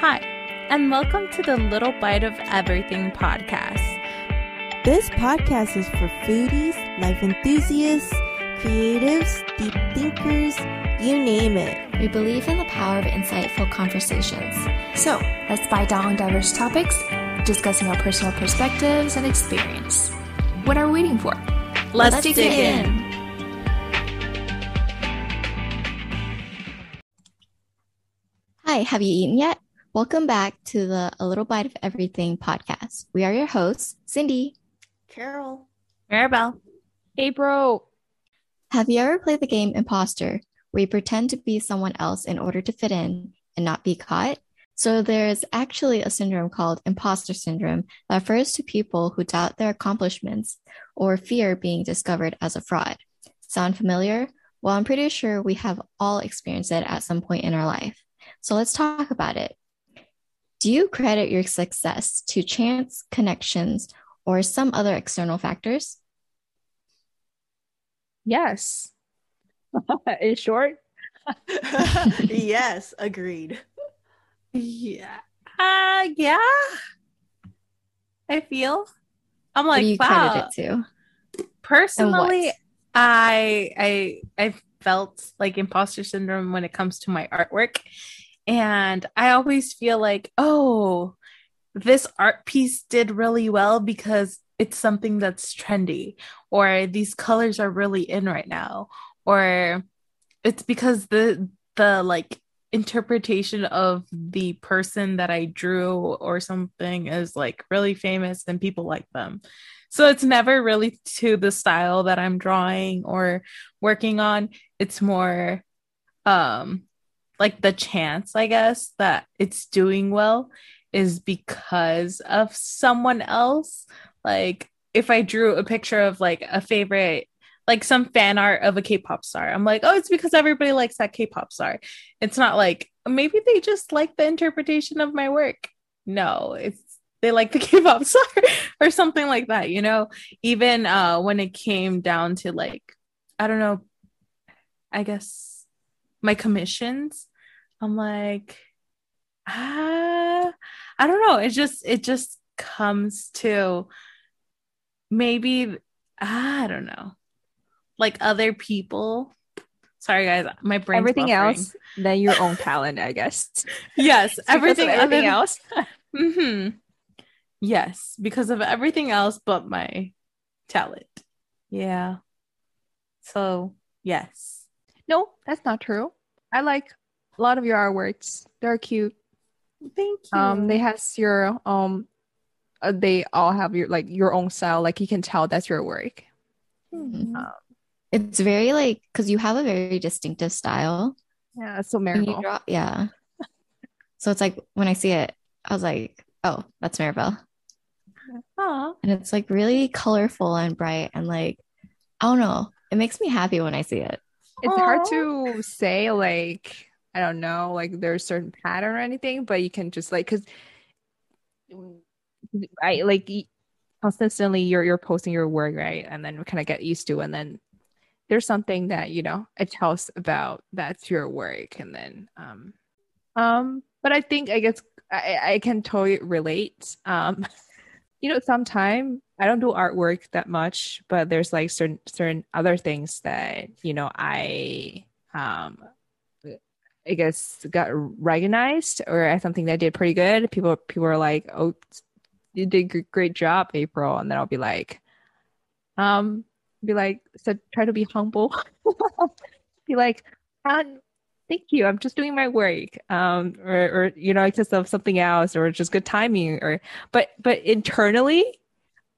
Hi, and welcome to the Little Bite of Everything podcast. This podcast is for foodies, life enthusiasts, creatives, deep thinkers, you name it. We believe in the power of insightful conversations. So, let's bite down on diverse topics, discussing our personal perspectives and experience. What are we waiting for? Let's, Let's dig, dig in. in. Hi, have you eaten yet? Welcome back to the A Little Bite of Everything podcast. We are your hosts, Cindy, Carol, Maribel, April. Have you ever played the game Imposter, where you pretend to be someone else in order to fit in and not be caught? So there's actually a syndrome called imposter syndrome that refers to people who doubt their accomplishments or fear being discovered as a fraud. Sound familiar? Well, I'm pretty sure we have all experienced it at some point in our life. So let's talk about it. Do you credit your success to chance, connections, or some other external factors? Yes. In short, yes, agreed. Yeah. Uh yeah. I feel. I'm like, you wow. credit it to? Personally, I I I felt like imposter syndrome when it comes to my artwork and I always feel like, oh, this art piece did really well because it's something that's trendy, or these colors are really in right now, or it's because the the like interpretation of the person that I drew or something is like really famous and people like them. So it's never really to the style that I'm drawing or working on. It's more um like the chance, I guess, that it's doing well is because of someone else. Like if I drew a picture of like a favorite like some fan art of a K-pop star. I'm like, "Oh, it's because everybody likes that K-pop star." It's not like maybe they just like the interpretation of my work. No, it's they like the K-pop star or something like that, you know? Even uh when it came down to like I don't know, I guess my commissions I'm like, ah, I don't know. It just it just comes to maybe I don't know, like other people. Sorry, guys, my brain. Everything buffering. else than your own talent, I guess. yes, everything. Everything else. hmm Yes, because of everything else but my talent. Yeah. So yes. No, that's not true. I like a lot of your artworks. They're cute. Thank you. Um, they has your um, uh, they all have your like your own style. Like you can tell that's your work. Mm-hmm. Um, it's very like because you have a very distinctive style. Yeah, so Maribel. Draw, yeah. so it's like when I see it, I was like, oh, that's Maribel. Aww. And it's like really colorful and bright and like I don't know. It makes me happy when I see it. It's Aww. hard to say like I don't know, like there's a certain pattern or anything, but you can just like because I like consistently you're you're posting your work right, and then kind of get used to, and then there's something that you know it tells about that's your work, and then um um, but I think I guess I I can totally relate. Um, you know, sometimes I don't do artwork that much, but there's like certain certain other things that you know I um I guess got recognized or something that did pretty good. People people are like, "Oh, you did a great job, April," and then I'll be like, um, be like, so try to be humble. be like, um, thank you. I'm just doing my work. Um, or, or you know, because of something else, or just good timing, or but but internally,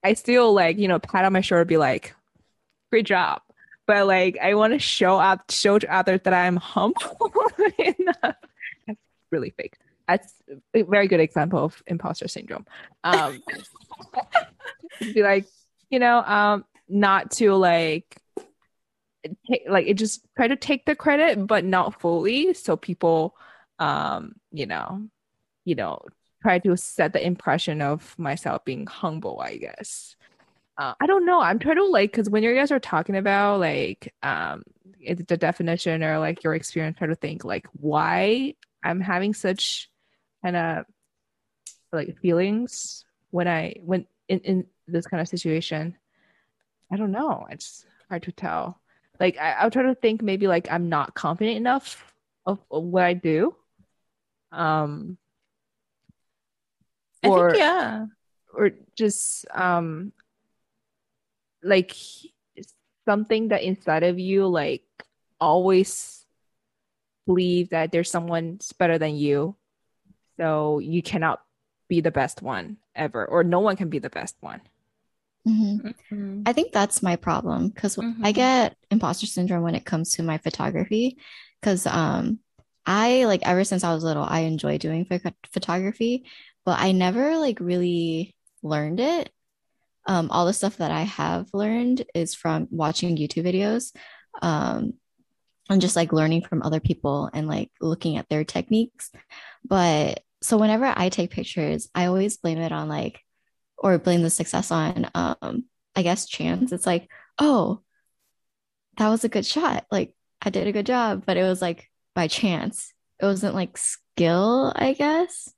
I still like you know pat on my shoulder, be like, great job but like I want to show up, show to others that I'm humble. That's really fake. That's a very good example of imposter syndrome. Um, be like, you know, um, not to like, take, like it just try to take the credit, but not fully, so people, um, you know, you know, try to set the impression of myself being humble. I guess uh, I don't know. I'm trying to like because when you guys are talking about like um the definition or like your experience, try to think like why I'm having such kind of like feelings when I when in, in this kind of situation. I don't know. It's hard to tell. Like I, I'll try to think maybe like I'm not confident enough of, of what I do. Um I or think, yeah. or just um like something that inside of you like always believe that there's someone better than you so you cannot be the best one ever or no one can be the best one Mhm. Mhm. I think that's my problem because I Mhm. get imposter syndrome when it comes to my photography. Because um, I like ever since I was little, I enjoy doing pho- photography, but I never like really learned it. Um, all the stuff that I have learned is from watching YouTube videos, um, and just like learning from other people and like looking at their techniques. But so whenever I take pictures, I always blame it on like or blame the success on um I guess chance. It's like, oh, that was a good shot. Like I did a good job, but it was like by chance. It wasn't like skill, I guess.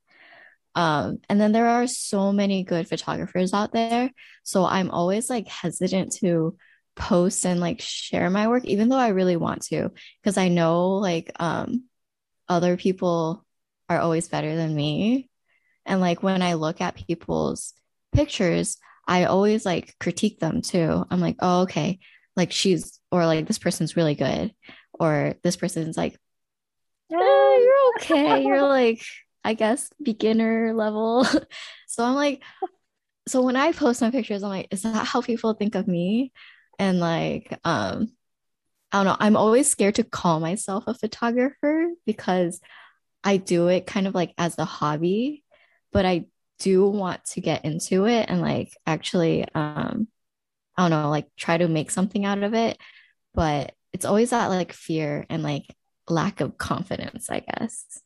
Um, and then there are so many good photographers out there. So I'm always like hesitant to post and like share my work, even though I really want to, because I know like um other people are always better than me. And like when I look at people's pictures, I always like critique them too. I'm like, oh, okay, like she's or like this person's really good, or this person's like, eh, you're okay. You're like, I guess beginner level. so I'm like, so when I post my pictures, I'm like, is that how people think of me? And like, um, I don't know. I'm always scared to call myself a photographer because I do it kind of like as a hobby, but I do want to get into it and like actually um I don't know, like try to make something out of it. But it's always that like fear and like lack of confidence, I guess.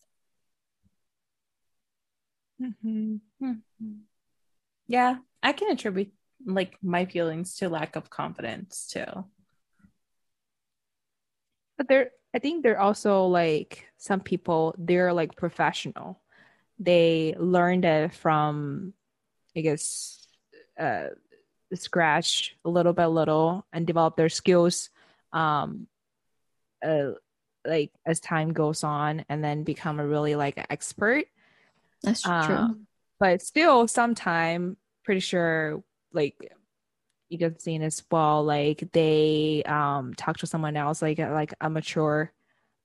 Mhm. Yeah, I can attribute like my feelings to lack of confidence too. but there i think there also like some people they're like professional they learned it from i guess uh scratch a little by little and develop their skills um uh, like as time goes on and then become a really like expert That's true. um, but still sometime pretty sure like you guys have seen as well like they um talk to someone else like like a mature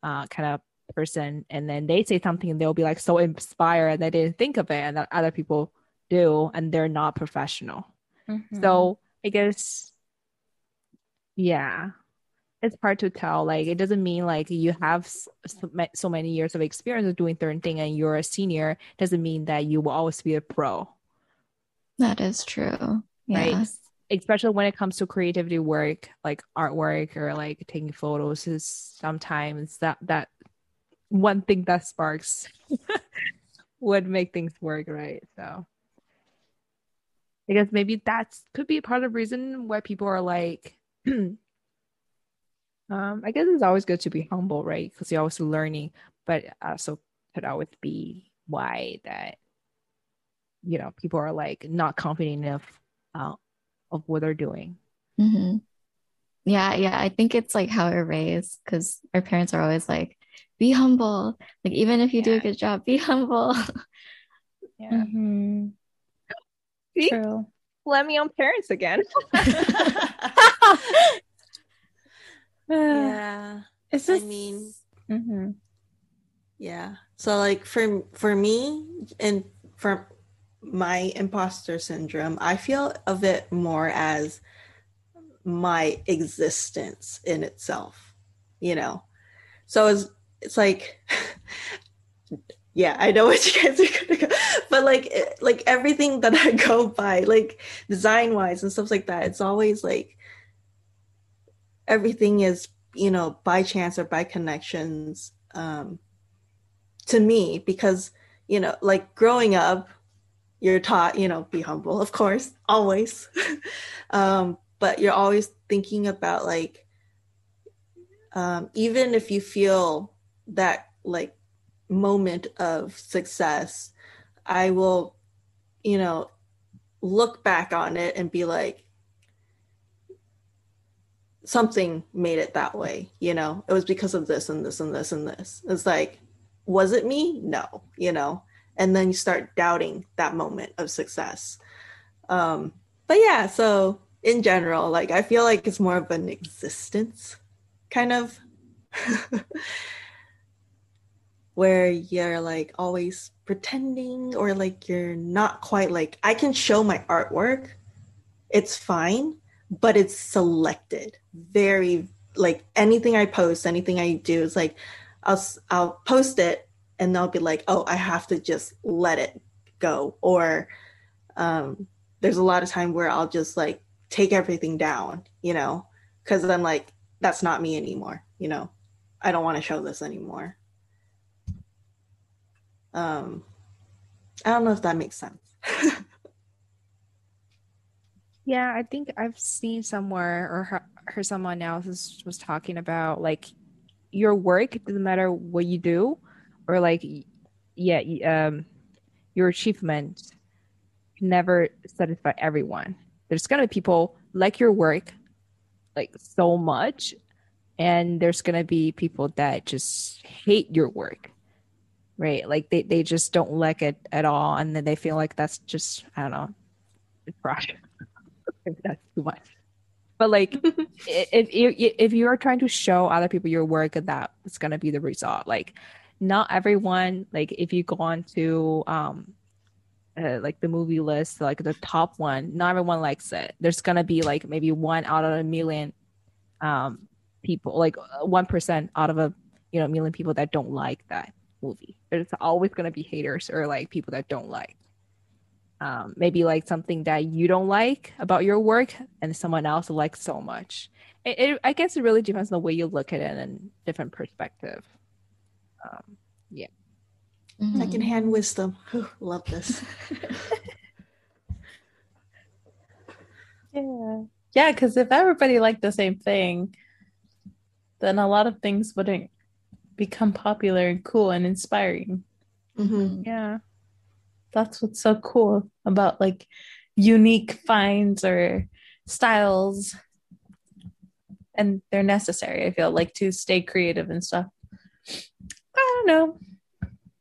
uh kind of person and then they say something and they'll be like so inspired and they didn't think of it and that other people do and they're not professional Mhm. so i guess yeah it's hard to tell like it doesn't mean like you have so many years of experience of doing certain thing and you're a senior doesn't mean that you will always be a pro That is true. Yeah. right especially when it comes to creativity work like artwork or like taking photos is sometimes that that one thing that sparks would make things work right so i guess maybe that's could be part of the reason why people are like um i guess it's always good to be humble right because you're always learning but also could always be why that you know people are like not confident enough uh, of what they're doing hmm Yeah, yeah. I think it's like how we're raised because our parents are always like, be humble. Like, even if you do a good job, be humble. yeah Mhm. See? True. let me on parents again yeah. It's I just, mean, Mhm. yeah. So like for for me and for my imposter syndrome, I feel of it more as my existence in itself, you know. So it's it's like yeah, I know what you guys are gonna go, but like like everything that I go by, like design wise and stuff like that, it's always like everything is you know by chance or by connections um to me because you know like growing up you're taught you know be humble of course always. Um but you're always thinking about like um even if you feel that like moment of success, I will, you know, look back on it and be like, something made it that way, you know, it was because of this and this and this and this. It's like, was it me? No, you know, and then you start doubting that moment of success. Um, but yeah, so in general, like I feel like it's more of an existence kind of where you're like always pretending or like you're not quite like I can show my artwork. It's fine, but it's selected. Very like anything I post, anything I do is like I'll I'll post it and they'll be like, "Oh, I have to just let it go." Or um there's a lot of time where I'll just like take everything down, you know, cuz I'm like that's not me anymore, you know. I don't want to show this anymore. Um I don't know if that makes sense. Yeah, I think I've seen somewhere or heard, someone else was, was talking about like your work doesn't matter what you do or like yeah um your achievement can never satisfy everyone. There's gonna be people like your work like so much and there's gonna be people that just hate your work right like they, they just don't like it at all and then they feel like that's just i don't know it's that's too much. But like if you if you are trying to show other people your work that's gonna be the result. Like not everyone like if you go on to um uh, like the movie list like the top one not everyone likes it. There's gonna be like maybe one out of a million um people like uh, one percent out of a you know million people that don't like that movie. There's always gonna be haters or like people that don't like um maybe like something that you don't like about your work and someone else likes so much it, it i guess it really depends on the way you look at it and different perspective um yeah. I can hand wisdom. Love this. Yeah. Yeah, because if everybody liked the same thing, then a lot of things wouldn't become popular and cool and inspiring. hmm yeah That's what's so cool about like unique finds or styles. And they're necessary, I feel like, to stay creative and stuff. I don't know.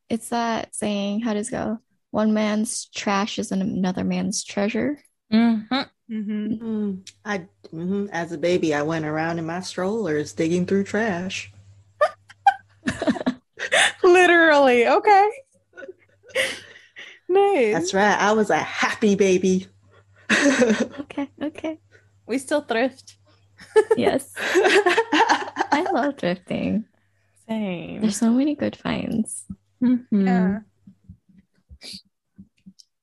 It's that saying, how does it go? One man's trash is another man's treasure. Mhm. mm-hmm. Mm, I mhm. as a baby, I went around in my strollers digging through trash. Literally. Okay. nice. That's right. I was a happy baby. Okay, okay. we still thrift. Yes. I love thrifting. Same. There's so many good finds. Mhm. yeah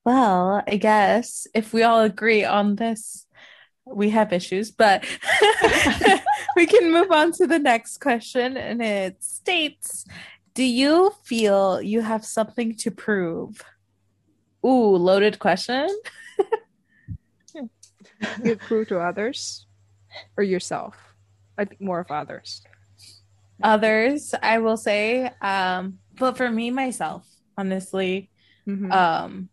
Well, I guess if we all agree on this, we have issues, but we can move on to the next question. And it states Do you feel you have something to prove? Ooh, loaded question. you prove to others or yourself i think more of others Others, I will say, um, but for me, myself, honestly, Mhm. um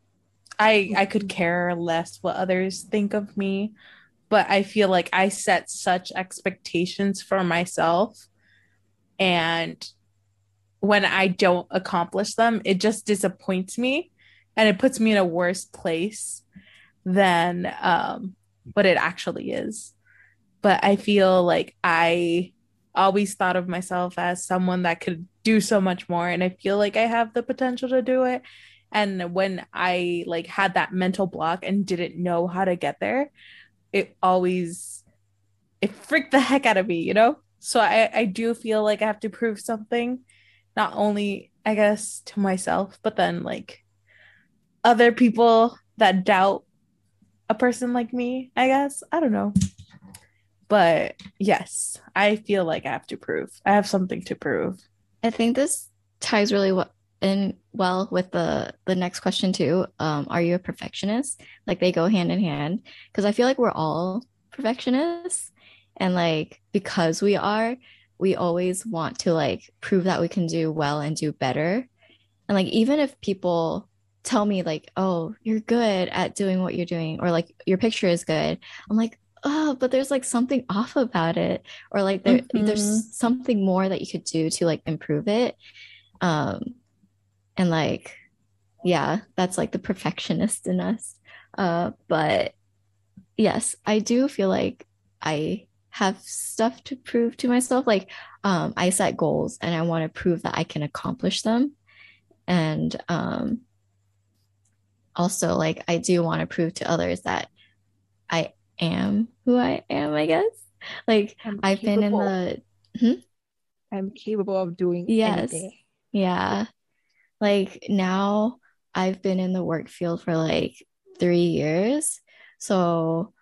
i i could care less what others think of me but i feel like i set such expectations for myself and when i don't accomplish them it just disappoints me and it puts me in a worse place than um what it actually is. But i feel like i always thought of myself as someone that could do so much more. And i feel like i have the potential to do it. And when i like had that mental block and didn't know how to get there it always it freaked the heck out of me you know? So i i do feel like i have to prove something not only i guess to myself but then like other people that doubt a person like me i guess i don't know but yes i feel like i have to prove i have something to prove I think this ties really well in well with the the next question too. Um, are you a perfectionist? Like they go hand in hand because I feel like we're all perfectionists, and like because we are, we always want to like prove that we can do well and do better. And like even if people tell me like, "Oh, you're good at doing what you're doing," or like your picture is good, I'm like, "Oh, but there's like something off about it," or like there Mhm. there's something more that you could do to like improve it. Um, and like, yeah, that's like the perfectionist in us. Uh, but yes, I do feel like I have stuff to prove to myself. Like, um, I set goals and I want to prove that I can accomplish them. And um, also, like, I do want to prove to others that I am who I am, I guess. Like, I'm I've been in the, hmm? I'm capable of doing Yes. anything. yeah, like now I've been in the work field for like three years. So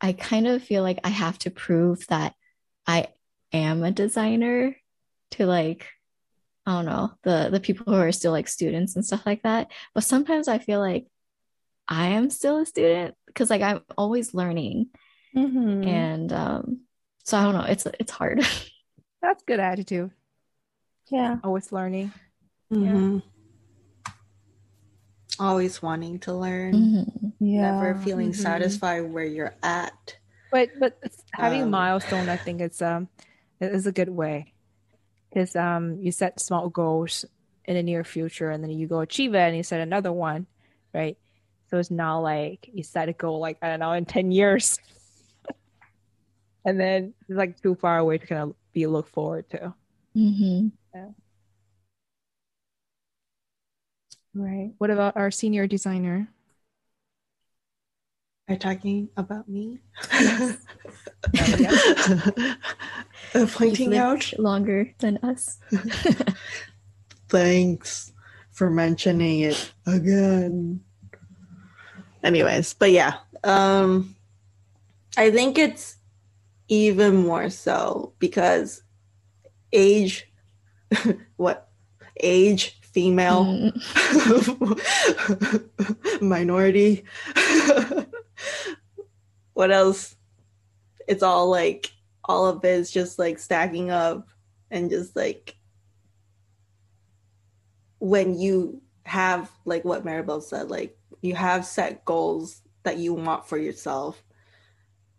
I kind of feel like I have to prove that I am a designer to like, I don't know, the the people who are still like students and stuff like that. But sometimes I feel like I am still a student because like I'm always learning. Mhm. And um so I don't know, it's it's hard. That's good attitude. yeah. Always learning. Mhm. Always wanting to learn, Mhm. Yeah. never feeling Mhm. satisfied where you're at. But but having a Um, milestone, I think it's um it is a good way because um you set small goals in the near future and then you go achieve it and you set another one, right? So it's not like you set a goal like I don't know in ten years, and then it's like too far away to kind of be look forward to. Mhm. Right. What about our senior designer? Are you talking about me? yeah. Uh, You've pointing out. longer than us. Thanks for mentioning it again. Anyways, but yeah, um, I think it's even more so because age, what age, female, Mm. minority. what else? It's all like all of it is just like stacking up and just like when you have like what Maribel said, like you have set goals that you want for yourself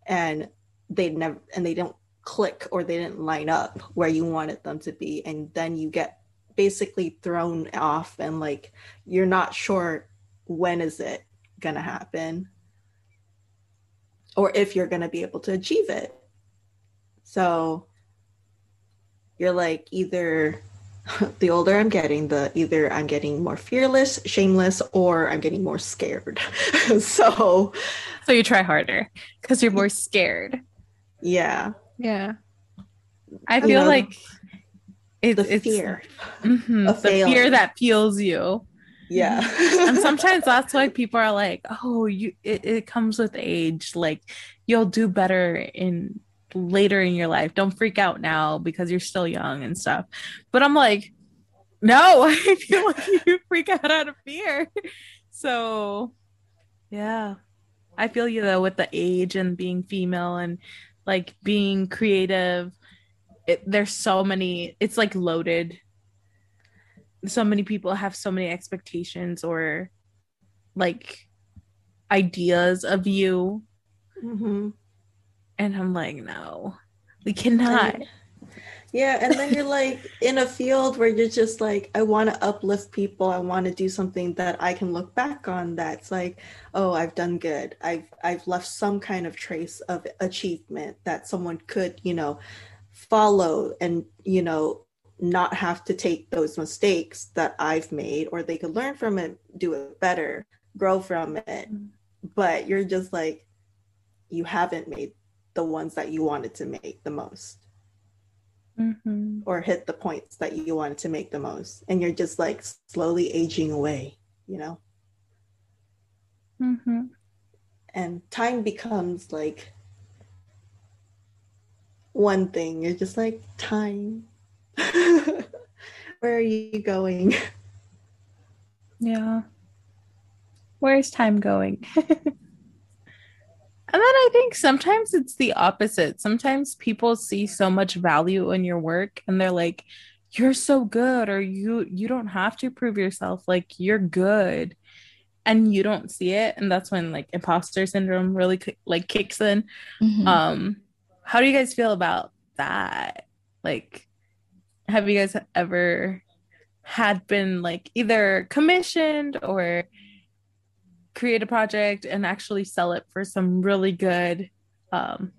and they never and they don't click or they didn't line up where you wanted them to be and then you get basically thrown off and like you're not sure when is it gonna happen or if you're gonna be able to achieve it. So you're like either the older i'm getting the either i'm getting more fearless shameless or i'm getting more scared so So you try harder because you're more scared. yeah Yeah. I You feel know, like it, the it's fear Mhm, of the fear that fuels you. yeah and sometimes that's why people are like, "Oh, you it, it comes with age. Like you'll do better in later in your life. Don't freak out now because you're still young and stuff." But I'm like, "No, I feel like you freak out out of fear." So, yeah. I feel you though with the age and being female and like being creative. It, there's so many it's like loaded so many people have so many expectations or like ideas of you Mhm. And i'm like no we cannot. And- yeah and then you're like in a field where you're just like i want to uplift people. I want to do something that i can look back on that's like oh i've done good. I've i've left some kind of trace of achievement that someone could you know follow and you know not have to take those mistakes that i've made or they could learn from it do it better grow from it. Mm-hmm. But you're just like you haven't made the ones that you wanted to make the most Mhm. or hit the points that you wanted to make the most. And you're just like slowly aging away you know? Mhm. and time becomes like one thing. You're just like time. Where are you going? Yeah. Where's time going and then i think sometimes it's the opposite. Sometimes people see so much value in your work and they're like you're so good or you you don't have to prove yourself. Like you're good. And you don't see it. And that's when like imposter syndrome really like kicks in. Mhm. um how do you guys feel about that? Like have you guys ever had been like either commissioned or create a project and actually sell it for some really good um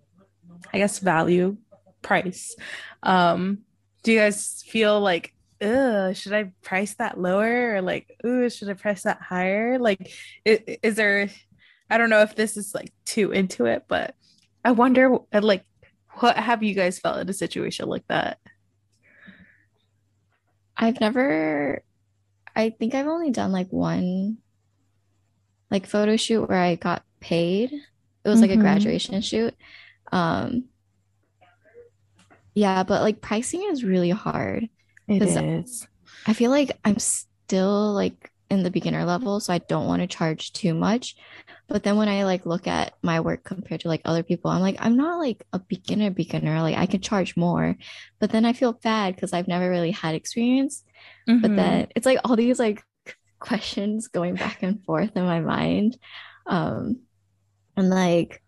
i guess value price um do you guys feel like Ugh, should I price that lower or like, ooh, should I price that higher? Like, is, is there, I don't know if this is like too into it, but I wonder, uh, like, what have you guys felt in a situation like that? I've never, I think I've only done like one like photo shoot where I got paid. It was like a Mhm. graduation shoot. Um, yeah, but like pricing is really hard. It is. I feel like I'm still like in the beginner level, so I don't want to charge too much. But then when I like look at my work compared to like other people, I'm like, I'm not like a beginner beginner. Like I could charge more. But then I feel bad because I've never really had experience. But Mhm. then it's like all these like questions going back and forth in my mind. Um, and like,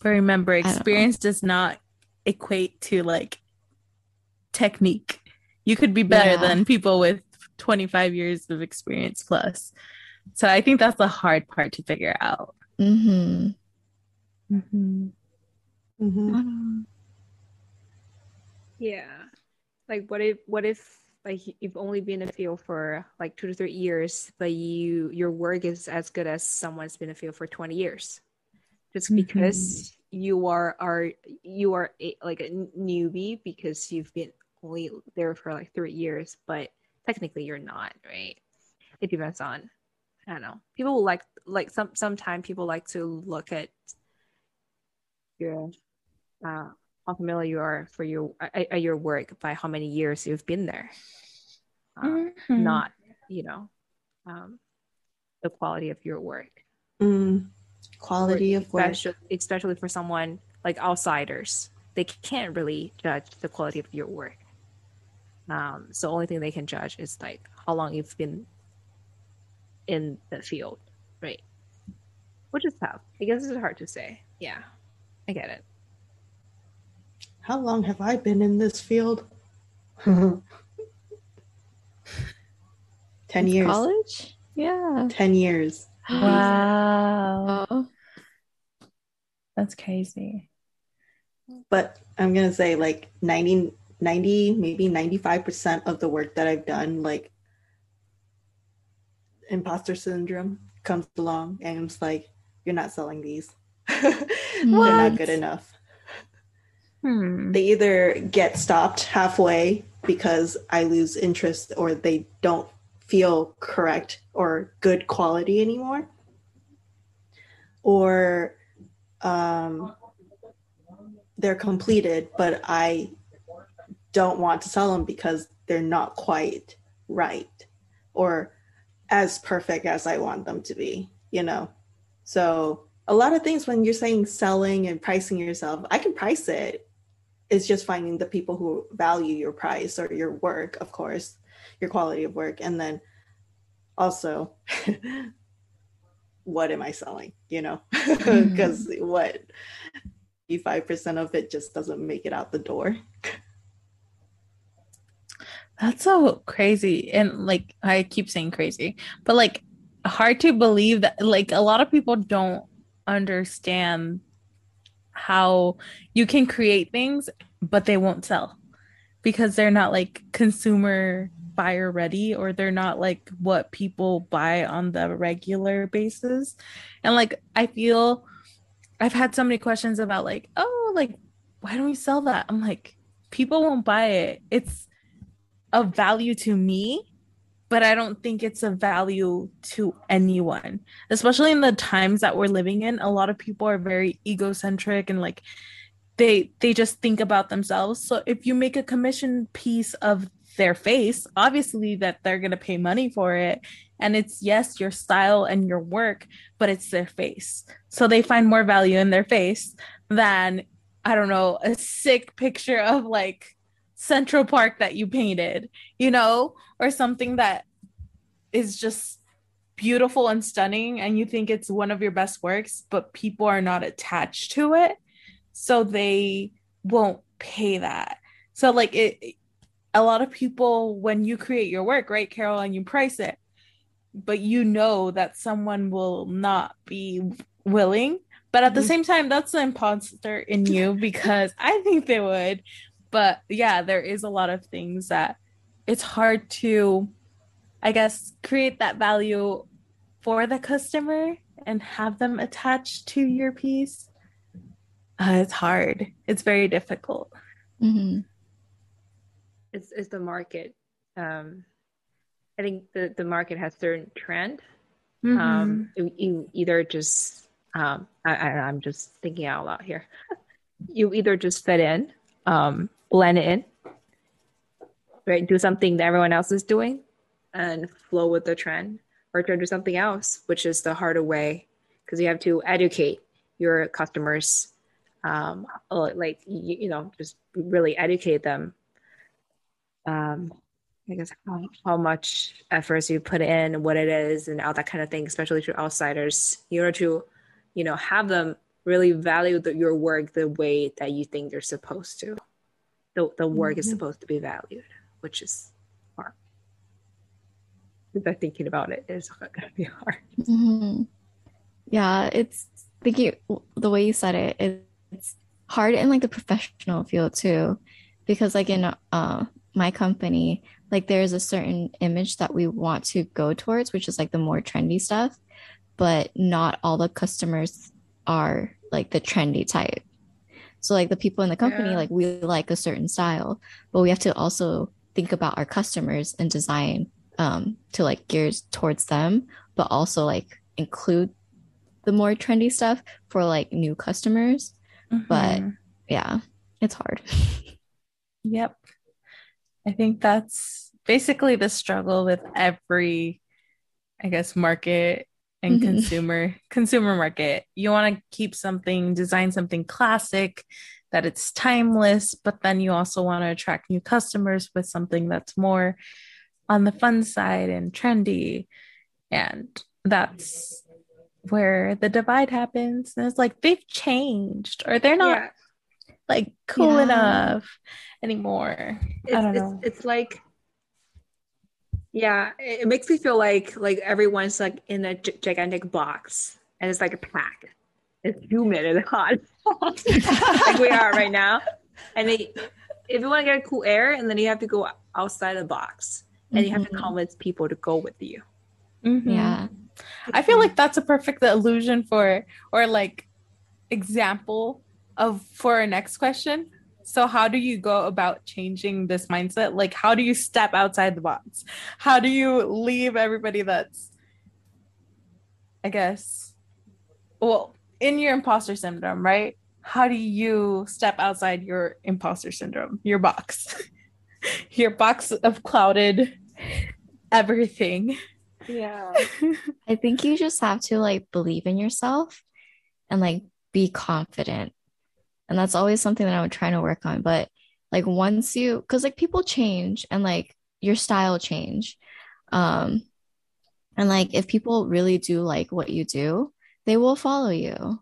But remember, experience does not equate to like technique. You could be better Yeah. than people with 25 years of experience plus. So I think that's the hard part to figure out. Mm-hmm. Mm-hmm. Mm-hmm. Yeah. Like what if what if like you've only been in the field for like two to three years, but you your work is as good as someone's been in the field for 20 years. Just because you are are you are a, like a newbie because you've been only there for like three years, but technically you're not, right? It depends on I don't know. People will like like some sometimes people like to look at your uh how familiar you are for your at, at your work by how many years you've been there. Um, Mhm. not you know um, the quality of your work. Mm. Quality of work. especially, especially for someone like outsiders they can't really judge the quality of your work. Um, so the only thing they can judge is like how long you've been in the field right? Which is tough. I guess it's hard to say. Yeah. I get it How long have I been in this field? Ten Since years. College? Yeah. Ten years. Wow. Oh, That's crazy. But I'm gonna say like 90, 90 maybe 95% of the work that I've done, like imposter syndrome comes along and it's like, you're not selling these. They're not good enough. Hmm. They either get stopped halfway because I lose interest or they don't feel correct or good quality anymore. Or um, they're completed, but I don't want to sell them because they're not quite right or as perfect as I want them to be, you know? So, a lot of things when you're saying selling and pricing yourself, I can price it. It's just finding the people who value your price or your work, of course, your quality of work. And then also, what am I selling? You know, mm-hmm. because what 85% of it just doesn't make it out the door. That's so crazy. And like I keep saying crazy, but like hard to believe that like a lot of people don't understand how you can create things but they won't sell because they're not like consumer buyer ready or they're not like what people buy on the regular basis. And like I feel I've had so many questions about like, oh, like why don't we sell that? I'm like people won't buy it. It's of value to me, but I don't think it's a value to anyone, especially in the times that we're living in. A lot of people are very egocentric and like they they just think about themselves. So if you make a commission piece of their face, obviously that they're going to pay money for it and it's yes your style and your work, but it's their face. So they find more value in their face than I don't know, a sick picture of like Central Park that you painted, you know, or something that is just beautiful and stunning and you think it's one of your best works, but people are not attached to it. So they won't pay that. So like it a lot of people when you create your work, right, Carol, and you price it, but you know that someone will not be willing. But at the mm-hmm. same time, that's the imposter in you because I think they would. But yeah, there is a lot of things that it's hard to, I guess, create that value for the customer and have them attached to your piece. Uh, it's hard. It's very difficult. Mm-hmm. It's, it's the market. Um, I think the, the market has certain trend. Mm-hmm. Um, you, you, either just um, I, I, am just thinking out loud here. you either just fit in, um, blend it in, right? Do something that everyone else is doing, and flow with the trend, or try to do something else, which is the harder way because you have to educate your customers, um, like you, you know, just really educate them um, I guess how, how much efforts you put in, what it is, and all that kind of thing, especially to outsiders, in order to, you know, have them really value the, your work the way that you think they're supposed to. The, the work mm-hmm. is supposed to be valued, which is hard. But thinking about it is going to be hard. Mm-hmm. Yeah, it's thinking the way you said it, it, it's hard in like the professional field too, because like in uh my company, like there's a certain image that we want to go towards, which is like the more trendy stuff, but not all the customers are like the trendy type. So like the people in the company, yeah. like we like a certain style, but we have to also think about our customers and design um to like gears towards them, but also like include the more trendy stuff for like new customers. Mm-hmm. But yeah, it's hard. Yep. I think that's basically the struggle with every, I guess, market and mm-hmm. consumer consumer market. You want to keep something, design something classic that it's timeless, but then you also want to attract new customers with something that's more on the fun side and trendy. And that's where the divide happens. And it's like they've changed or they're not yeah. like cool yeah. enough anymore. It's, I don't know. It's, it's like, yeah, it makes me feel like like everyone's like in a g- gigantic box and it's like a pack. It's humid and hot, like we are right now. And they, if you want to get cool air, and then you have to go outside the box, and mm-hmm. you have to mm-hmm. convince people to go with you. Mm-hmm. Yeah, I feel like that's a perfect illusion for or like example of for our next question so how do you go about changing this mindset? Like how do you step outside the box? How do you leave everybody that's i guess well in your imposter syndrome right? How do you step outside your imposter syndrome? Your box. Your box of clouded everything. Yeah. I think you just have to like believe in yourself and like be confident and that's always something that i'm trying to work on. But like once you because like people change and like your style change. Um and like if people really do like what you do they will follow you.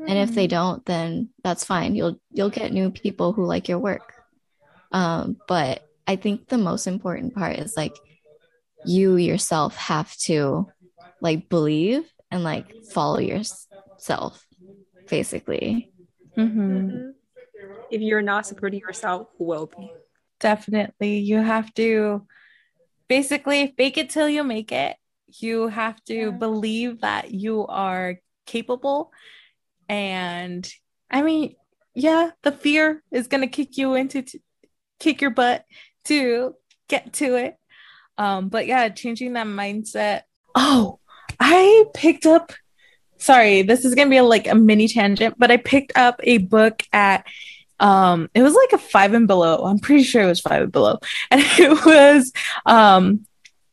Mm. and if they hmm. don't then that's fine. You'll you'll get new people who like your work. Um but i think the most important part is like you yourself have to like believe and like follow yourself basically Mm-hmm. mm-hmm. If you're not supporting yourself, who will be? Definitely. You have to basically fake it till you make it. You have to yeah. believe that you are capable. And I mean, yeah, the fear is going to kick you into, t- kick your butt to get to it. Um, but yeah, changing that mindset. Oh, I picked up sorry, this is gonna be like a mini tangent, but I picked up a book at um it was like a five and below. I'm pretty sure it was five and below. And it was um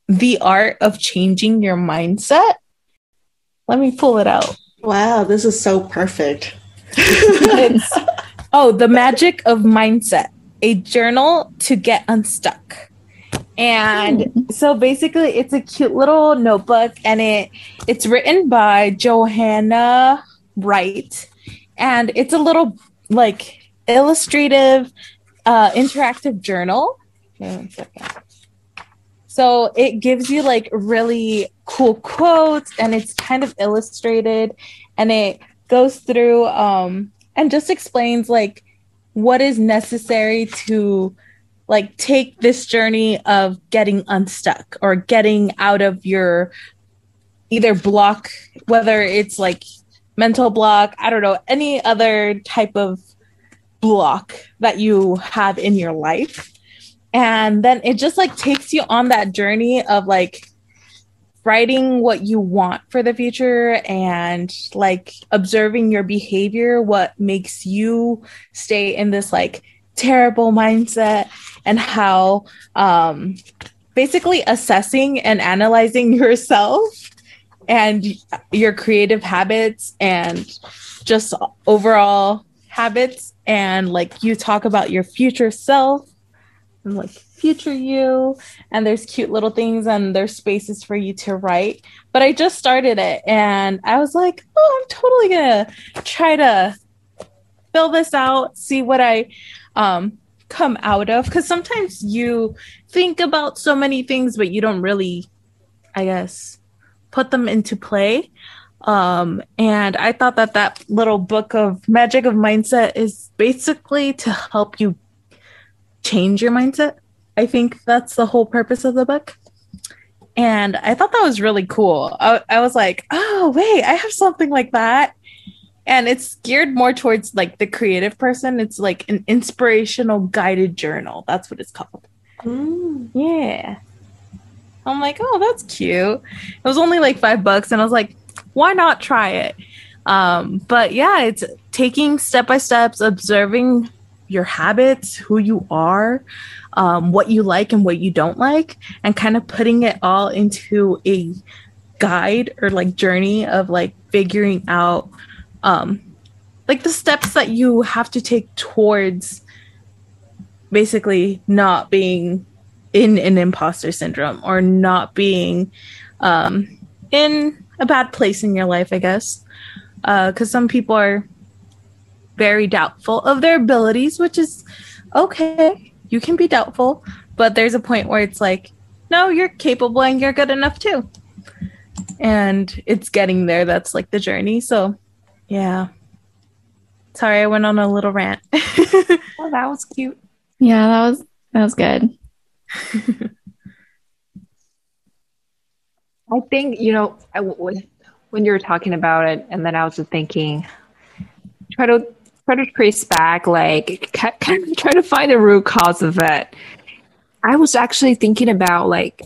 the art of changing your mindset. Let me pull it out. Wow, this is so perfect. oh, the magic of mindset. a journal to get unstuck. And so basically it's a cute little notebook and it it's written by Johanna Wright and it's a little like illustrative uh interactive journal. Okay, one second. So it gives you like really cool quotes and it's kind of illustrated and it goes through um and just explains like what is necessary to like take this journey of getting unstuck or getting out of your either block whether it's like mental block i don't know any other type of block that you have in your life. And then it just like takes you on that journey of like writing what you want for the future and like observing your behavior what makes you stay in this like terrible mindset and how um basically assessing and analyzing yourself and your creative habits and just overall habits. And like you talk about your future self and like future you. And there's cute little things and there's spaces for you to write. But i just started it and i was like oh i'm totally gonna try to fill this out see what i um come out of because sometimes you think about so many things but you don't really i guess put them into play um and i thought that that little book of magic of mindset is basically to help you change your mindset I think that's the whole purpose of the book. And I thought that was really cool. I, I was like, oh, wait, I have something like that. And it's geared more towards like the creative person. It's like an inspirational guided journal. That's what it's called. Mm. Yeah. I'm like, oh, that's cute. It was only like five bucks. And I was like, why not try it? Um, but yeah, it's taking step by steps, observing your habits, who you are, um, what you like and what you don't like, and kind of putting it all into a guide or like journey of like figuring out um, like the steps that you have to take towards basically not being in an imposter syndrome or not being um, in a bad place in your life, I guess. Because uh, some people are very doubtful of their abilities, which is okay. You can be doubtful, but there's a point where it's like, no, you're capable and you're good enough too. And it's getting there. That's like the journey. So, yeah. Sorry, I went on a little rant. oh, that was cute. Yeah, that was that was good. I think you know I, when when you were talking about it, and then I was just thinking, try to try to trace back, like kind of try to find the root cause of it. I was actually thinking about like,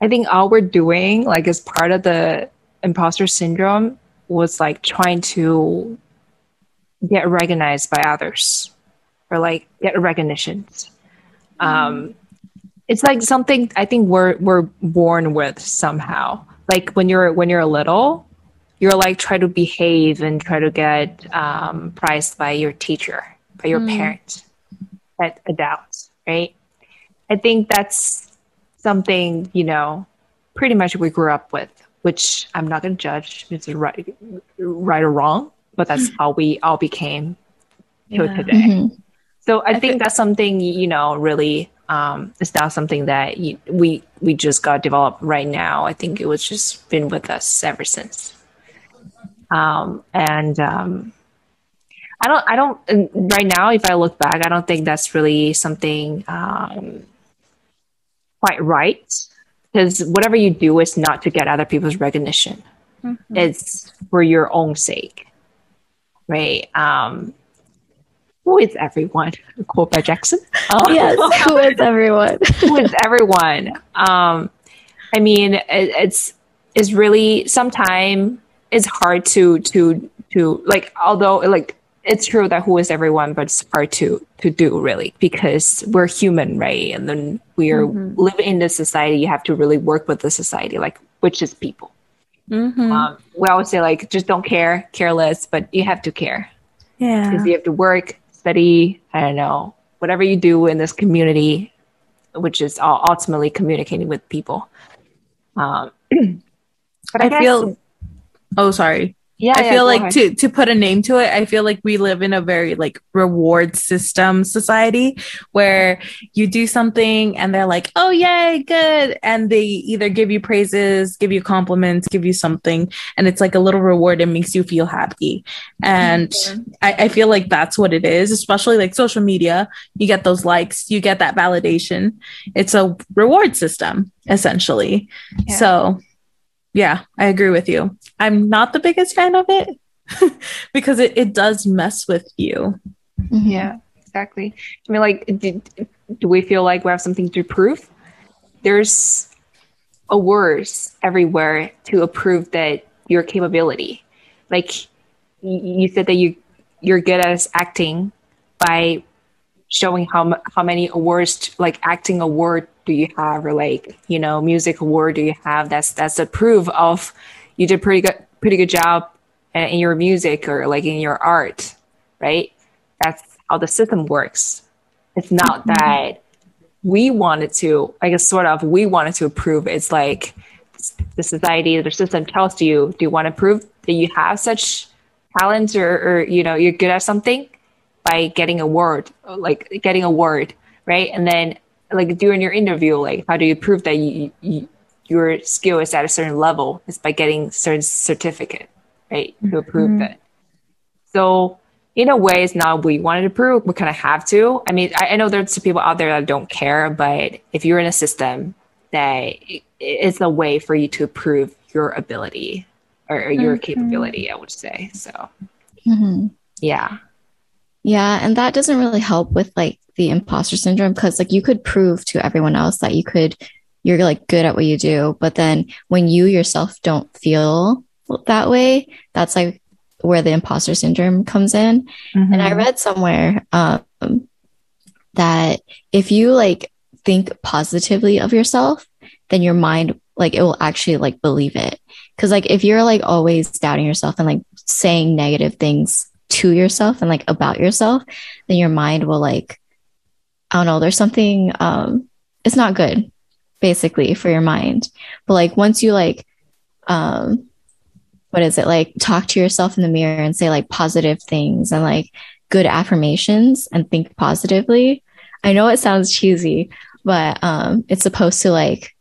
I think all we're doing, like, as part of the imposter syndrome, was like trying to get recognized by others or like get recognition. Um, it's like something I think we're we're born with somehow. Like when you're when you're little, you're like try to behave and try to get um, prized by your teacher, by your mm. parent, at adults, right? I think that's something you know, pretty much we grew up with, which I'm not going to judge if it's right, right or wrong, but that's how we all became to yeah. today. Mm-hmm. So I, I think that's something you know really um, it's not something that you, we we just got developed right now. I think it was just been with us ever since. Um, and um, I don't, I don't, right now, if I look back, I don't think that's really something um, quite right. Because whatever you do is not to get other people's recognition, mm-hmm. it's for your own sake, right? Um, who is everyone? Quote by Jackson. Um, yes, who is everyone? who is everyone? Um, I mean, it, it's it's really sometimes it's hard to to to like although like it's true that who is everyone but it's hard to to do really because we're human right and then we're mm-hmm. living in this society you have to really work with the society like which is people mm-hmm. um, we always say like just don't care careless but you have to care yeah because you have to work study i don't know whatever you do in this community, which is all ultimately communicating with people. Um, but I, guess- feel. Oh, sorry. Yeah, I feel go like ahead. to to put a name to it, I feel like we live in a very like reward system society where you do something and they're like, "Oh yay, good," and they either give you praises, give you compliments, give you something, and it's like a little reward and makes you feel happy. And mm-hmm. I, I feel like that's what it is, especially like social media. You get those likes, you get that validation. It's a reward system essentially. Yeah. So yeah, I agree with you. I'm not the biggest fan of it because it, it does mess with you. Yeah, exactly. I mean, like, do, do we feel like we have something to prove? There's a awards everywhere to approve that your capability. Like, you said that you you're good at acting by showing how how many awards, like acting award, do you have, or like you know, music award do you have? That's that's a proof of you did pretty good pretty good job in your music or like in your art, right? That's how the system works. It's not mm-hmm. that we wanted to, I guess, sort of, we wanted to approve. It's like the society, the system tells you, do you want to prove that you have such talent or, or you know, you're good at something by getting a word, like getting a word, right? And then, like during your interview, like how do you prove that you, you your skill is at a certain level? It's by getting certain certificate, right, to approve that. So in a way, it's not what we wanted to prove. We kind of have to. I mean, I, I know there's some people out there that don't care, but if you're in a system that i- it's a way for you to prove your ability or, or your capability, I would say. So Mhm. yeah, Yeah, and that doesn't really help with like the imposter syndrome because like you could prove to everyone else that you could you're like good at what you do, but then when you yourself don't feel that way, that's like where the imposter syndrome comes in. And I read somewhere um, that if you like think positively of yourself, then your mind like it will actually like believe it. Cause like if you're like always doubting yourself and like saying negative things to yourself and like about yourself, then your mind will like I don't know, there's something um it's not good basically for your mind. But like once you like um what is it like talk to yourself in the mirror and say like positive things and like good affirmations and think positively. I know it sounds cheesy, but um it's supposed to like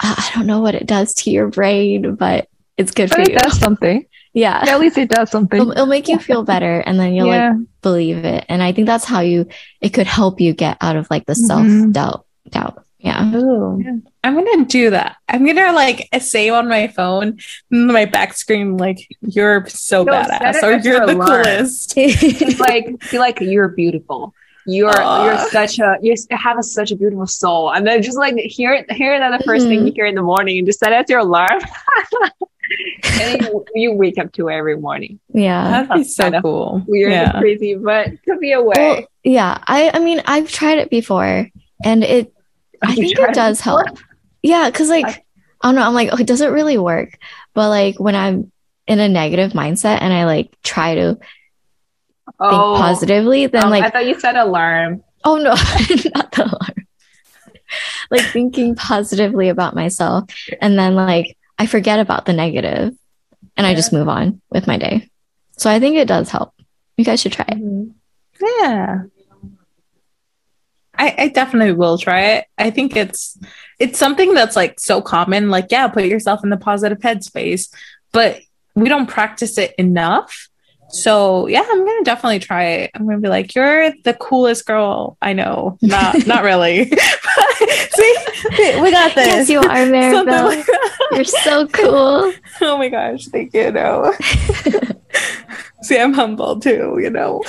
I don't know what it does to your brain, but it's good for but it you. does something. Yeah. At least it does something. It'll, it'll make you feel better and then you'll yeah. like believe it. And I think that's how you it could help you get out of like the Mhm. self doubt doubt. Yeah. Ooh. I'm gonna do that. I'm gonna like save on my phone, my back screen, like you're so No, set badass it or you're the alarm. coolest. Like feel like you're beautiful. You're Aw. you're such a you have a, such a beautiful soul, and then just like hear hear that the 1st thing Mhm. you hear in the morning, and just set it as your alarm, and you, you wake up to it every morning. yeah. That'd be That's so kinda cool. Weird and Yeah. crazy, but could be a way. Well, yeah. I I mean I've tried it before and it I think it does help. Yeah, because like I- don't know, I'm like, oh, it does it really work? But like when I'm in a negative mindset and I like try to think positively, then um, I thought you said alarm. Oh no, not the alarm. like thinking positively about myself. And then like I forget about the negative and I just move on with my day. So I think it does help. You guys should try it. Yeah. I, I definitely will try it. I think it's it's something that's like so common. Like, yeah, put yourself in the positive headspace, but we don't practice it enough. So yeah, I'm gonna definitely try it. I'm gonna be like, you're the coolest girl I know. Not not really. See, we got this. Yes, you are, Maribel. like. You're so cool. Oh my gosh, thank you. No. See, I'm humble too, you know.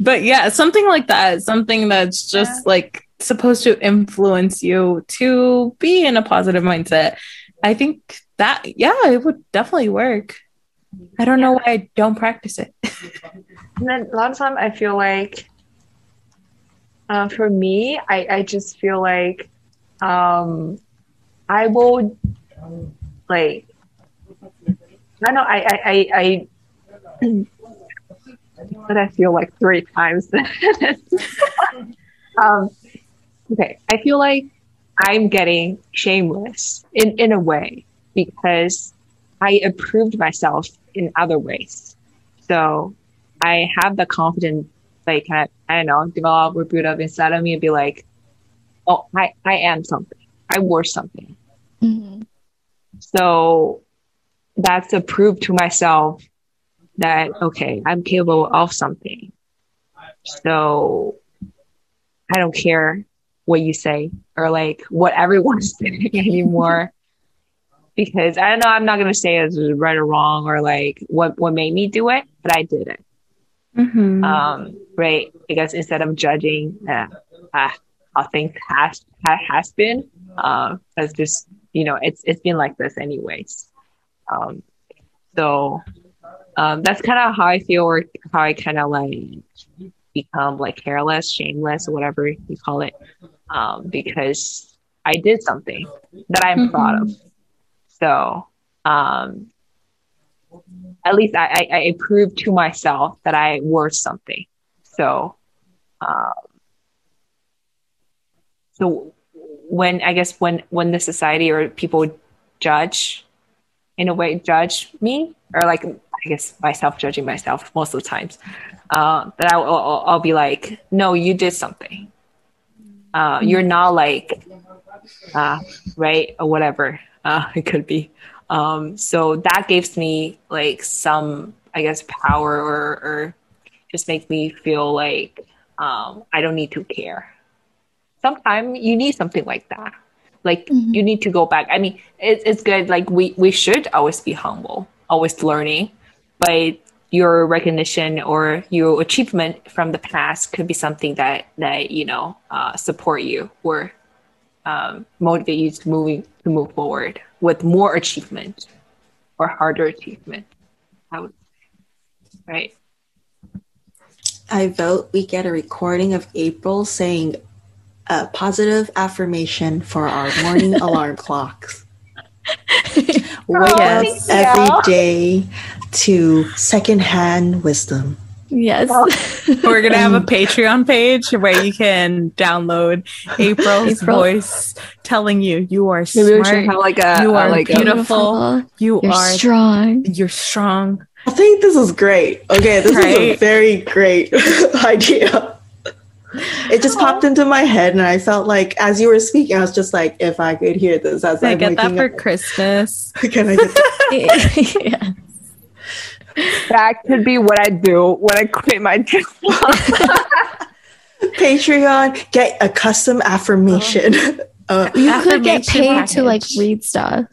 But yeah, something like that, something that's just like supposed to influence you to be in a positive mindset. I think that, yeah, it would definitely work. I don't know why I don't practice it. And then a lot of time I feel like uh, for me, I, I just feel like um, I will like I don't know I I, I, I but I feel like three times. um, okay, I feel like I'm getting shameless in, in a way because I approved myself in other ways. So I have the confidence, like, I, I don't know, develop or build up inside of me and be like, oh, I, I am something. I worth something. Mm-hmm. So that's a proof to myself that, okay, I'm capable of something. So I don't care what you say or like what everyone's saying anymore. because I don't know, I'm not going to say it's right or wrong or like what, what made me do it, but I did it. Mm-hmm. Um, right. Because instead of judging, uh, uh, how things has, has been, um, that's just, you know, it's, it's been like this anyways. Um, so, um, that's kind of how I feel or how I kind of like become like careless, shameless, or whatever you call it. Um, because I did something that I'm proud of. So, um, at least I, I, I proved to myself that I worth something. So, um, so when I guess when when the society or people judge, in a way, judge me or like I guess myself judging myself most of the times, uh, that I, will I'll be like, no, you did something. Uh, you're not like, uh, right or whatever uh, it could be. Um, so that gives me like some, I guess, power or, or just make me feel like um, I don't need to care. Sometimes you need something like that. Like Mhm. you need to go back. I mean, it's it's good. Like we we should always be humble, always learning, but your recognition or your achievement from the past could be something that that you know uh, support you or um, motivate you to moving to move forward with more achievement or harder achievement. I would, right? I vote we get a recording of April saying a positive affirmation for our morning alarm clocks. Wake up Yes. every day to secondhand wisdom. yes. We're gonna have a Patreon page where you can download April's April. voice telling you you are Maybe we should smart, have like a you are like a, beautiful. you You're are strong. you're strong. I think this is great. Okay, this is a very great idea. It just popped into my head, and I felt like as you were speaking, I was just like, if I could hear this as Can I I'm get that for up, Christmas? can I get that? yeah. That could be what I do when I quit my job. Patreon? Get a custom affirmation. Uh, You could get Affirmation paid to like read stuff.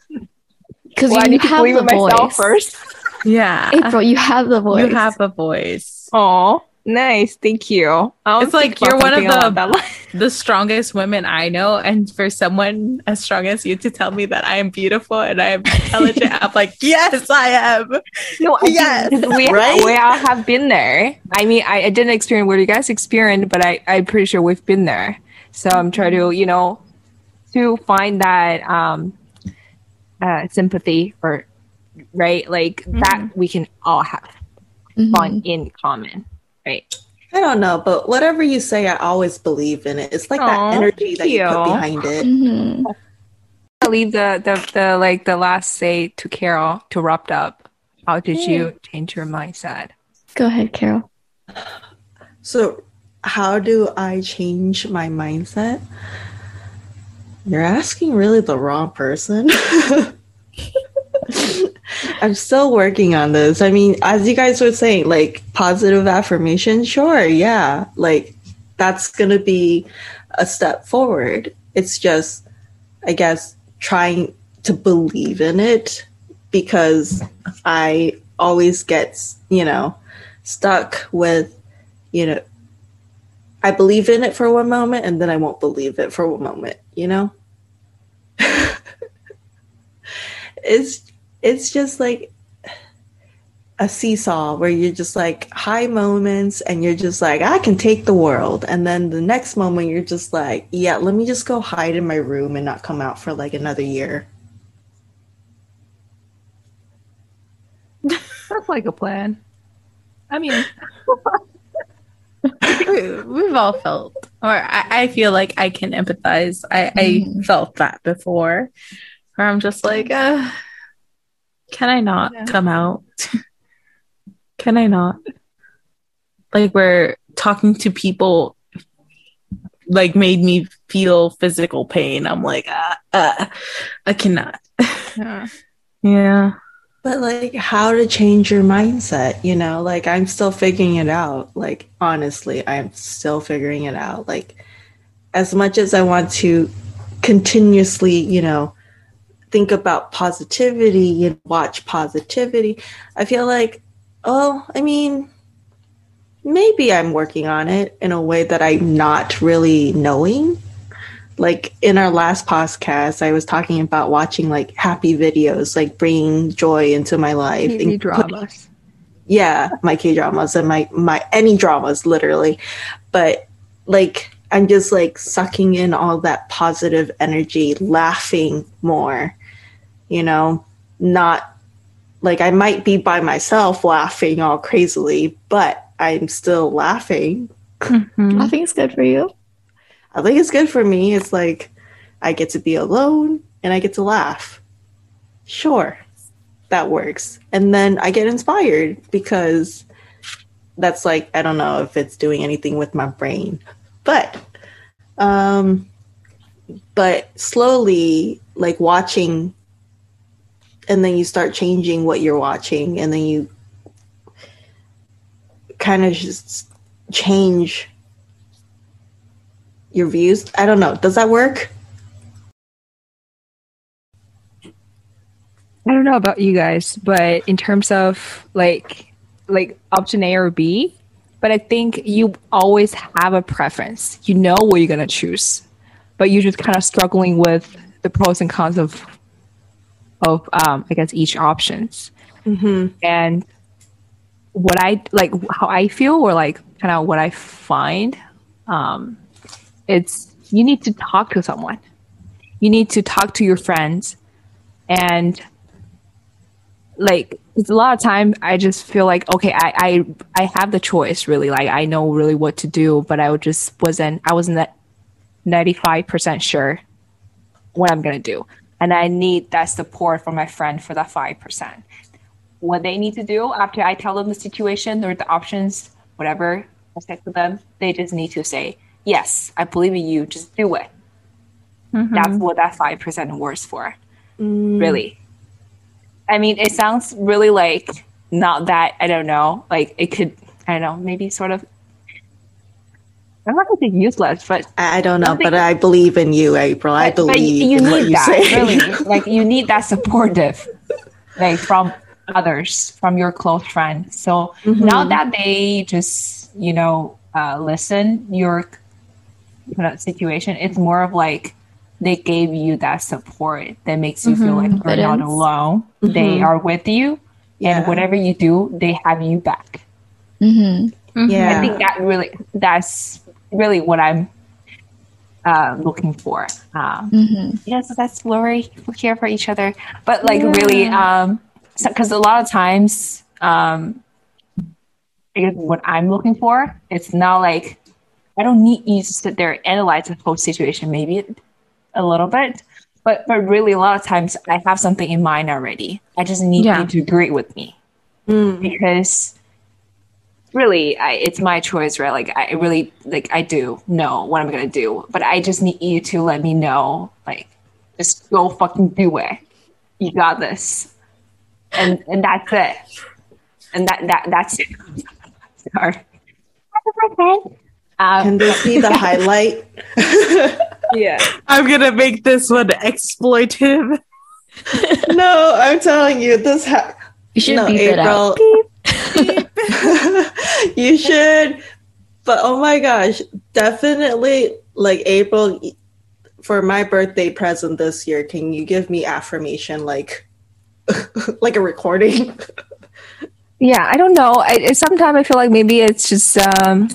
Because well, I you need to have believe the in myself voice. first. Yeah. April, you have the voice. You have a voice. Oh, nice. Thank you. I'll It's like you're one of the- along that line. The strongest women I know, and for someone as strong as you to tell me that I am beautiful and I am intelligent, I'm like, yes, I am. No, I Yes, we, right? we all have been there. I mean, I, I didn't experience what you guys experienced, but I, I'm pretty sure we've been there. So I'm trying to, you know, to find that um, uh, sympathy or, right? Like that we can all have Mhm. fun in common, right? I don't know, but whatever you say, I always believe in it. It's like Aw, that energy that you thank put behind it. Mhm. I'll leave the, the, the, like the last say to Carol to wrap up. How did you change your mindset? Go ahead, Carol. So, how do I change my mindset? You're asking really the wrong person. I'm still working on this. I mean, as you guys were saying, like positive affirmation, sure, yeah, like that's gonna be a step forward. It's just, I guess, trying to believe in it because I always get, you know, stuck with, you know, I believe in it for one moment and then I won't believe it for one moment, you know? it's it's just like a seesaw where you're just like high moments and you're just like I can take the world and then the next moment you're just like yeah let me just go hide in my room and not come out for like another year. That's like a plan. I mean, We- We've all felt, or I, I feel like I can empathize. I, I Mhm. felt that before, where I'm just like, uh, can I not Yeah. come out? can I not? Like, where talking to people like made me feel physical pain. I'm like, uh, uh, I cannot. yeah. Yeah. But like how to change your mindset, you know? Like I'm still figuring it out. Like honestly, I'm still figuring it out. Like as much as I want to continuously, you know, think about positivity and watch positivity, I feel like, oh, I mean, maybe I'm working on it in a way that I'm not really knowing. Like in our last podcast, I was talking about watching like happy videos, like bringing joy into my life. TV dramas. yeah, my K dramas and my my any dramas, literally. But like I'm just like sucking in all that positive energy, laughing more, you know, not like I might be by myself laughing all crazily, but I'm still laughing. Mhm. I think it's good for you. I think it's good for me. It's like I get to be alone and I get to laugh. Sure, that works. And then I get inspired because that's like I don't know if it's doing anything with my brain. But um but slowly like watching and then you start changing what you're watching and then you kind of just change your views. I don't know. Does that work? I don't know about you guys, but in terms of like like option A or B, but I think you always have a preference. You know what you're gonna choose, but you're just kind of struggling with the pros and cons of of um, I guess each options. Mm-hmm. And what I like, how I feel, or like kind of what I find, um, it's you need to talk to someone. You need to talk to your friends, and like it's a lot of time I just feel like okay, I I I have the choice really. Like I know really what to do, but I just wasn't. I wasn't that ninety five percent sure what I'm gonna do, and I need that support from my friend for that five percent what they need to do after I tell them the situation or the options, whatever I say to them, they just need to say, Yes, I believe in you, just do it. Mm-hmm. That's what that five percent works for. Mm. Really. I mean, it sounds really like not that I don't know, like it could I don't know, maybe sort of I'm not gonna say useless, but I don't know, Something- but I believe in you, April. I but- but believe you in need what you that say. really like you need that supportive like from others from your close friends so Mm-hmm. now that they just you know uh, listen your situation it's more of like they gave you that support that makes you feel like you're not Confidence. alone they are with you Yeah. and whatever you do they have you back Mm-hmm. yeah. I think that really that's really what I'm uh, looking for. Um, Mm-hmm. yes, that's Lori. We're here for each other, but like really, um, because a lot of times, um, I guess what I'm looking for, it's not like I don't need you to sit there and analyze the whole situation. Maybe a little bit, but but really, a lot of times I have something in mind already. I just need Yeah. you to agree with me Mm. because really I, it's my choice right? Like i really like i do know what i'm gonna do but i just need you to let me know like just go fucking do it. You got this. And and that's it. And that that that's it. Sorry. Um, Can this be the highlight? yeah. I'm gonna make this one exploitive. no, I'm telling you, this ha- You should no, beep it out. you should. But oh my gosh, definitely like April for my birthday present this year, can you give me affirmation like like a recording? yeah i don't know I, sometimes i feel like maybe it's just um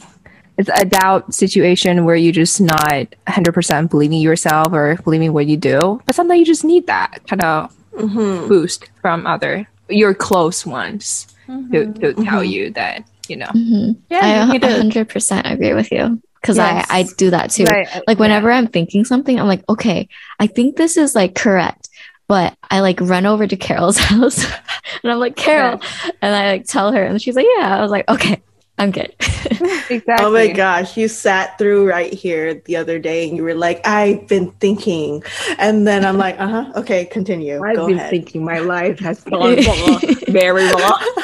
it's a doubt situation where you just not 100% believing yourself or believing what you do but sometimes you just need that kind of mm-hmm. boost from other your close ones to, to mm-hmm. tell mm-hmm. you that you know. Mhm. Yeah, I 100% agree with you because Yes. I, I do that too. Right. Uh, like whenever I'm thinking something, I'm like, okay, I think this is like correct. But I like run over to Carol's house and I'm like, Carol. And I like tell her and she's like, yeah. I was like, okay, I'm good. exactly. Oh my gosh, you sat through right here the other day and you were like, I've been thinking. And then I'm like, uh huh, okay, continue. I've Go been ahead. thinking my life has gone very wrong.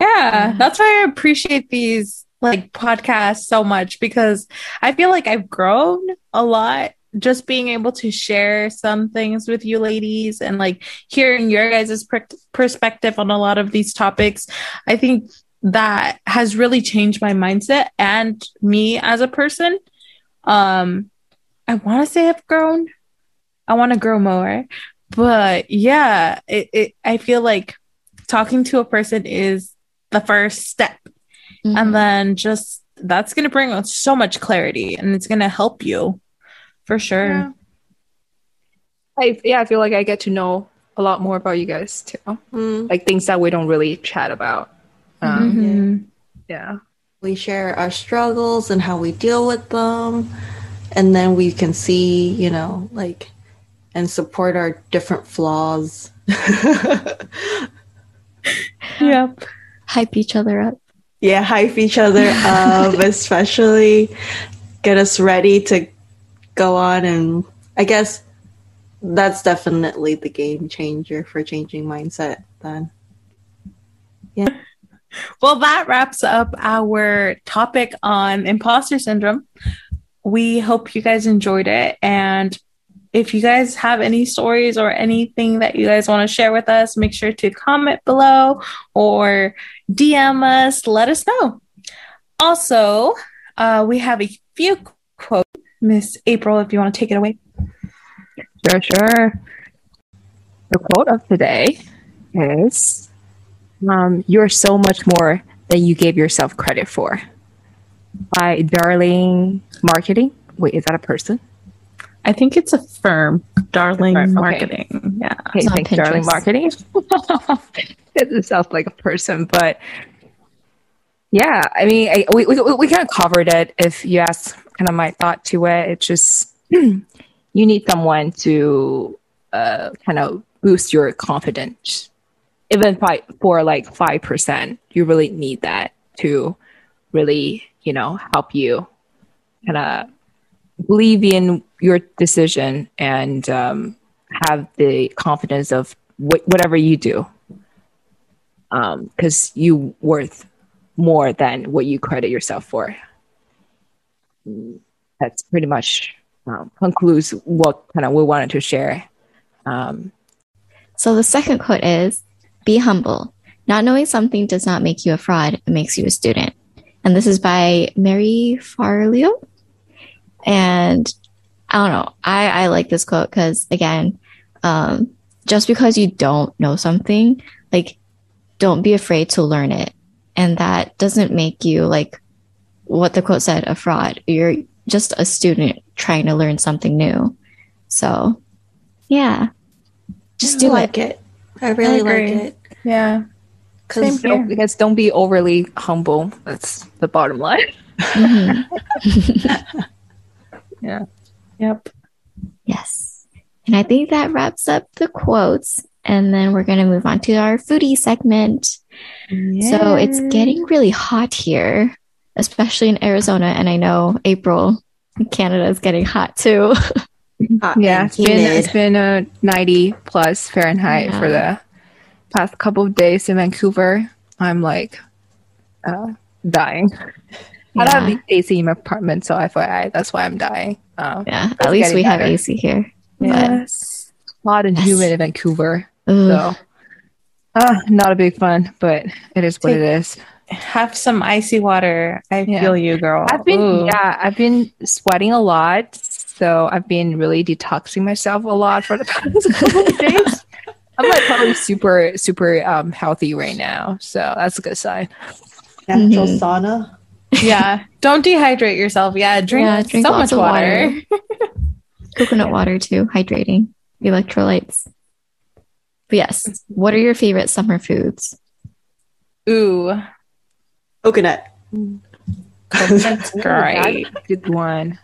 Yeah, that's why I appreciate these like podcasts so much because I feel like I've grown a lot just being able to share some things with you ladies and like hearing your guys' per- perspective on a lot of these topics. I think that has really changed my mindset and me as a person. Um I want to say I've grown. I want to grow more. But yeah, it, it I feel like talking to a person is the first step Mhm. and then just that's going to bring so much clarity and it's going to help you for sure Yeah. I yeah, I feel like I get to know a lot more about you guys too. Mm, Like things that we don't really chat about. Um, Mhm. Yeah. we share our struggles and how we deal with them. And then we can see, you know, like, and support our different flaws. yep Hype each other up. yeah, hype each other up, especially get us ready to go on. And I guess that's definitely the game changer for changing mindset then. Yeah. Well that wraps up our topic on imposter syndrome we hope you guys enjoyed it and if you guys have any stories or anything that you guys want to share with us make sure to comment below or dm us let us know also uh, we have a few quotes miss april if you want to take it away Sure, sure. The quote of today is um, You're so much more than you gave yourself credit for. By Darling Marketing. Wait, is that a person? i think it's a firm darling Firm, okay. marketing yeah Okay, It's on thanks, Darling Marketing. it sounds like a person, but yeah, I mean, I, we, we, we kind of covered it. If you ask kind of my thought to it, it's just you need someone to uh, kind of boost your confidence. Even by, for like 5%, you really need that to really, you know, help you kind of believe in your decision and um, have the confidence of wh- whatever you do. Because you worth more than what you credit yourself for that's pretty much um, concludes what kind of we wanted to share um, So the second quote is Be humble. Not knowing something does not make you a fraud, it makes you a student. And this is by Marie Forleo. And I don't know. I, I like this quote because, again, um, just because you don't know something, like, don't be afraid to learn it. And that doesn't make you, like, what the quote said, a fraud. You're just a student trying to learn something new. So, yeah. Just do I it. like it. I really like it. yeah Because Same here. because don't be overly humble that's the bottom line Mhm. yeah yep Yes. And I think that wraps up the quotes. And then we're going to move on to our foodie segment. So it's getting really hot here, especially in Arizona. And I know April Canada is getting hot too. hot yeah it's been it's been a 90 plus fahrenheit Yeah. for the past couple of days in vancouver i'm like uh, dying i don't have ac in my apartment so fyi that's why i'm dying um, yeah. At least getting we have. AC here. yes hot and Yes. humid in vancouver Ugh. so uh, not a big fun but it is what Take- it is have some icy water i Yeah. feel you girl I've been Ooh. yeah, I've been sweating a lot, so I've been really detoxing myself a lot for the past couple of days. I'm like probably super super um healthy right now, so that's a good sign. natural Mhm. sauna. yeah don't dehydrate yourself yeah drink, Yeah, drink so lots much of water, Coconut water too, hydrating, electrolytes. But yes, what are your favorite summer foods? Ooh, Coconut. that's great. Good one.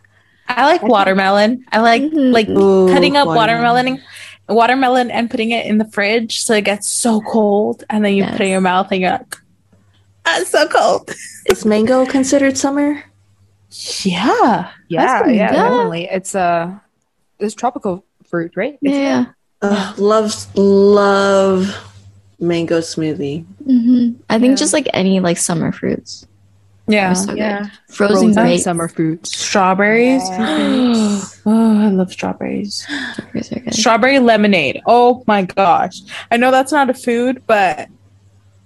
I like watermelon. I like Mhm. like Ooh, cutting up watermelon. watermelon, watermelon, and putting it in the fridge so it gets so cold, and then you put it in your mouth and you're like, "Ah, it's so cold." Is mango considered summer? Yeah, Yeah, pretty yeah, definitely. It's a it's tropical fruit, right? It's- Yeah. Ugh, love love mango smoothie. hmm I think Yeah. just like any like summer fruits, yeah, so good. yeah. frozen Frozen grapes. summer fruits. Strawberries. Yeah. oh, I love strawberries. Strawberries are good. Strawberry lemonade. Oh my gosh. I know that's not a food, but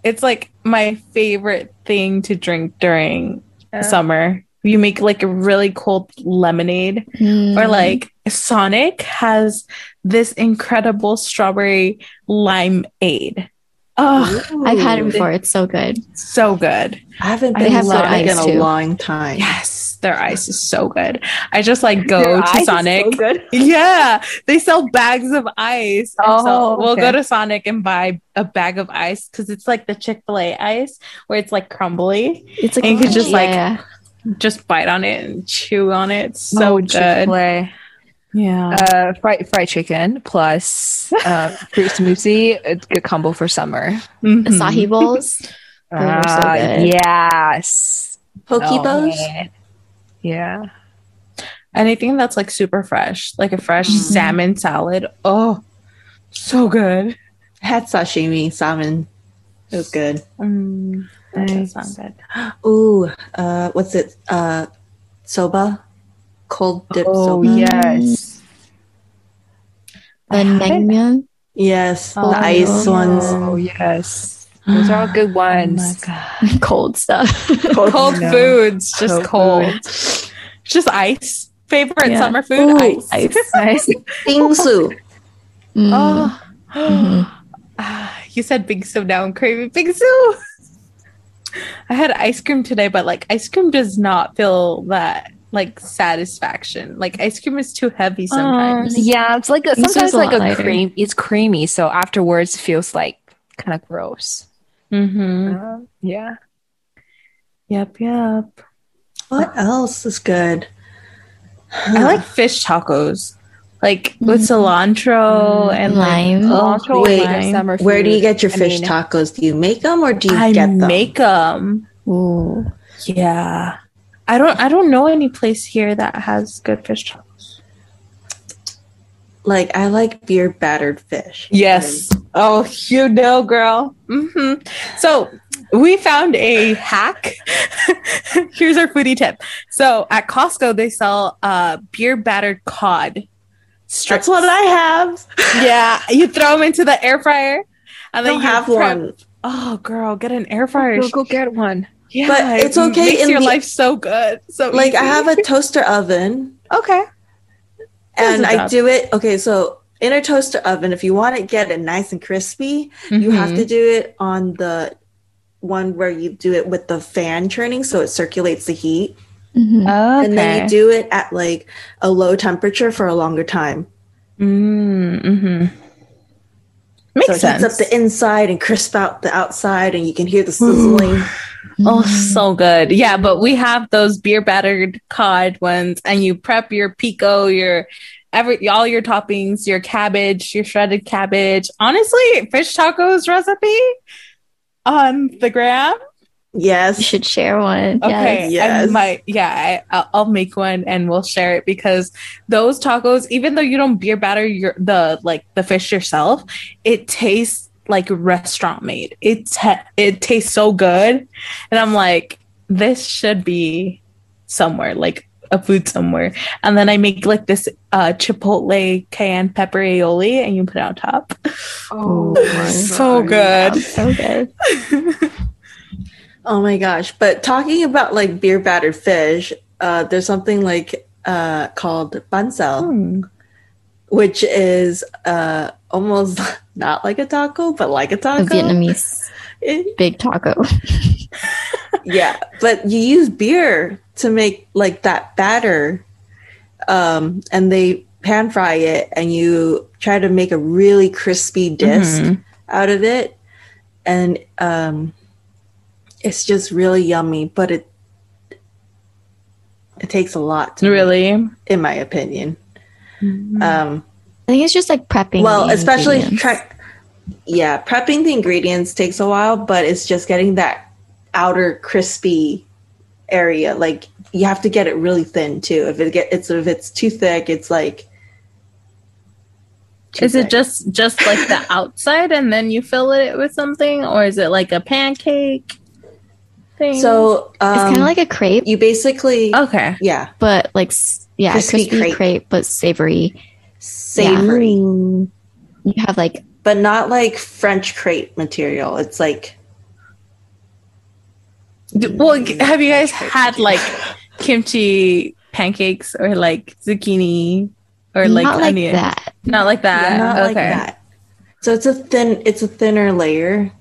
it's like my favorite thing to drink during Yeah. summer. You make like a really cold lemonade, Mm. or like Sonic has this incredible strawberry limeade. Oh, I've had it before. It's so good. so good. I haven't I been have to Sonic in a too. long time. Yes, their ice is so good. I just like go Their to is so Sonic. good. Yeah, they sell bags of ice. And so Oh, we'll go to Sonic and buy a bag of ice because it's like the Chick fil A ice where it's like crumbly. It's like And you could just, yeah, like, yeah. Just bite on it and chew on it. It's so Oh, good. Chick-fil-A. Yeah. Uh, fried fried chicken plus uh, fruit smoothie. A good combo for summer. Mhm. acai bowls. Those are so yes. Poke Oh, bows? man. Yeah. Anything that's like super fresh, like a fresh Mhm. salmon salad. Oh, so good. I had sashimi salmon. It was good. Mm, that does sound good. Ooh, uh, what's it? Uh, soba, cold dip Oh soba. yes. The I naengmyeon. Yes, Oh, the ice yeah. ones. Oh yes. Those are all good Oh my ones. god. cold stuff. Cold No. foods, just Cold cold. Just ice. Favorite Yeah. summer food, Ooh, ice. ice. nice. Bingsu. Mm. Oh. Mhm. Ah, you said bingsu now I'm craving bingsu. I had ice cream today, but like ice cream does not feel that like satisfaction. Like ice cream is too heavy sometimes. Um, yeah, it's like a, sometimes a like a lighter. cream. It's creamy, so afterwards feels like kind of gross. Mm-hmm. Um, yeah. Yep, yep. What else is good? I like fish tacos, like with cilantro and Lime. Like, Oh, Cilantro wait. is a summer Where do you get your I fish mean, tacos? Do you make them or do you I get them? make them. Ooh. Yeah, I don't. I don't know any place here that has good fish tacos. like I like beer battered fish. Yes. Oh, you know, girl. hmm So we found a hack. Here's our foodie tip. So at Costco, they sell uh, beer battered cod. That's what I have. Yeah, you throw them into the air fryer, and then don't you have prep- one. Oh, girl, get an air fryer. Go, go get one. Yeah, But it's it okay Makes in your the- life so good. So Like I have a toaster oven okay. and I do it. Okay, so in a toaster oven, if you want to get it nice and crispy, you have Mhm. to do it on the one where you do it with the fan turning so it circulates the heat. Mhm. Okay. And then you do it at like a low temperature for a longer time. Mm-hmm. Makes so it sense. up the inside and crisp out the outside and you can hear the sizzling. Oh, so good. Yeah, but we have those beer battered cod ones, and you prep your pico, your every all your toppings, your cabbage, your shredded cabbage. Honestly, fish tacos recipe on the gram. Yes, You yes. should share one. Okay, Yes. I might. Yeah, I, I'll, I'll make one and we'll share it because those tacos, even though you don't beer batter your the like the fish yourself, it tastes like restaurant made. It ta- it tastes so good, and I'm like, this should be somewhere like a food somewhere. And then I make like this uh chipotle cayenne pepper aioli, and you put it on top. Oh, so good. So good. Oh my gosh. But talking about like beer battered fish, uh, there's something like uh, called bánh xèo, Hmm. which is uh, almost not like a taco, but like a taco. A. Vietnamese It- big taco. yeah. But you use beer to make like that batter. Um, and they pan fry it and you try to make a really crispy disc Mhm. out of it. And um, it's just really yummy, but it it takes a lot to make, Really? in my opinion. Mm-hmm. Um think it's just like prepping. well, the especially ingredients. try yeah, prepping the ingredients takes a while, but it's just getting that outer crispy area. Like you have to get it really thin too. If it get it's if it's too thick, it's like too Is it just just like the outside and then you fill it with something, or is it like a pancake thing? so um, it's kind of like a crepe, you basically okay, yeah but like yeah, Crispy crispy, crepe. crepe. but savory. Savory, You have like but not like French crepe material. It's like well, have you guys had like kimchi pancakes or like zucchini or like not like that. Not like that. not okay. like that. So it's a thin, it's a thinner layer.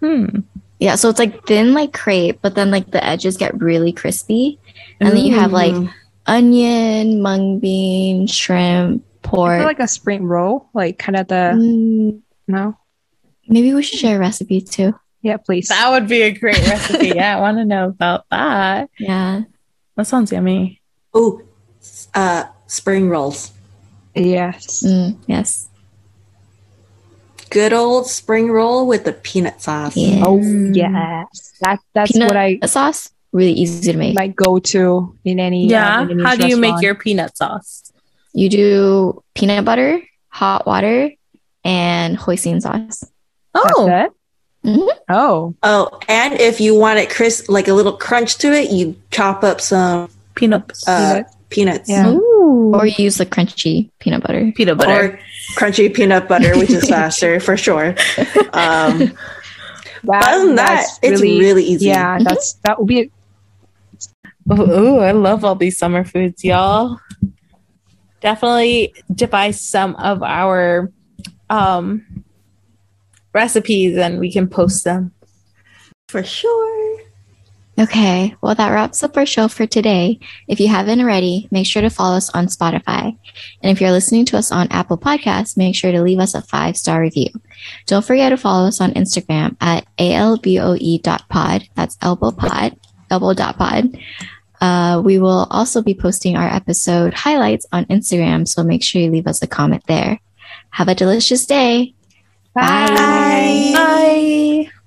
Hmm. Yeah, so it's like thin like crepe, but then like the edges get really crispy, and then you have like Mm. Onion, mung bean, shrimp, pork. like a spring roll, like kind of the Mm, no. maybe we should share a recipe too. Yeah, please. That would be a great recipe. yeah, I want to know about that. Yeah. That sounds yummy. Oh, uh, spring rolls. yes. Mm, yes. Good old spring roll with the peanut sauce. Yeah. Oh yes. That that's Peanut what I sauce really easy to make. my go to in any uh, Yeah. Vietnamese How do you make your peanut sauce? You do peanut butter, hot water, and hoisin sauce. Oh, That's it? Mhm. Oh, Oh, and if you want it crisp, like a little crunch to it, you chop up some peanuts. uh, peanuts. Yeah. Ooh. Or you use the crunchy peanut butter. peanut butter. Or crunchy peanut butter, which is faster for sure. Um, that, other than that, that's it's really easy. Yeah, Mhm. that's that would be Ooh, ooh, I love all these summer foods, y'all. Definitely devise some of our um recipes and we can post them. for sure. Okay, well, that wraps up our show for today. If you haven't already, make sure to follow us on Spotify. And if you're listening to us on Apple Podcasts, make sure to leave us a five star review. Don't forget to follow us on Instagram at alboe.pod. That's elbow pod, elbow dot pod. Uh, we will also be posting our episode highlights on Instagram, so make sure you leave us a comment there. Have a delicious day. Bye. Bye.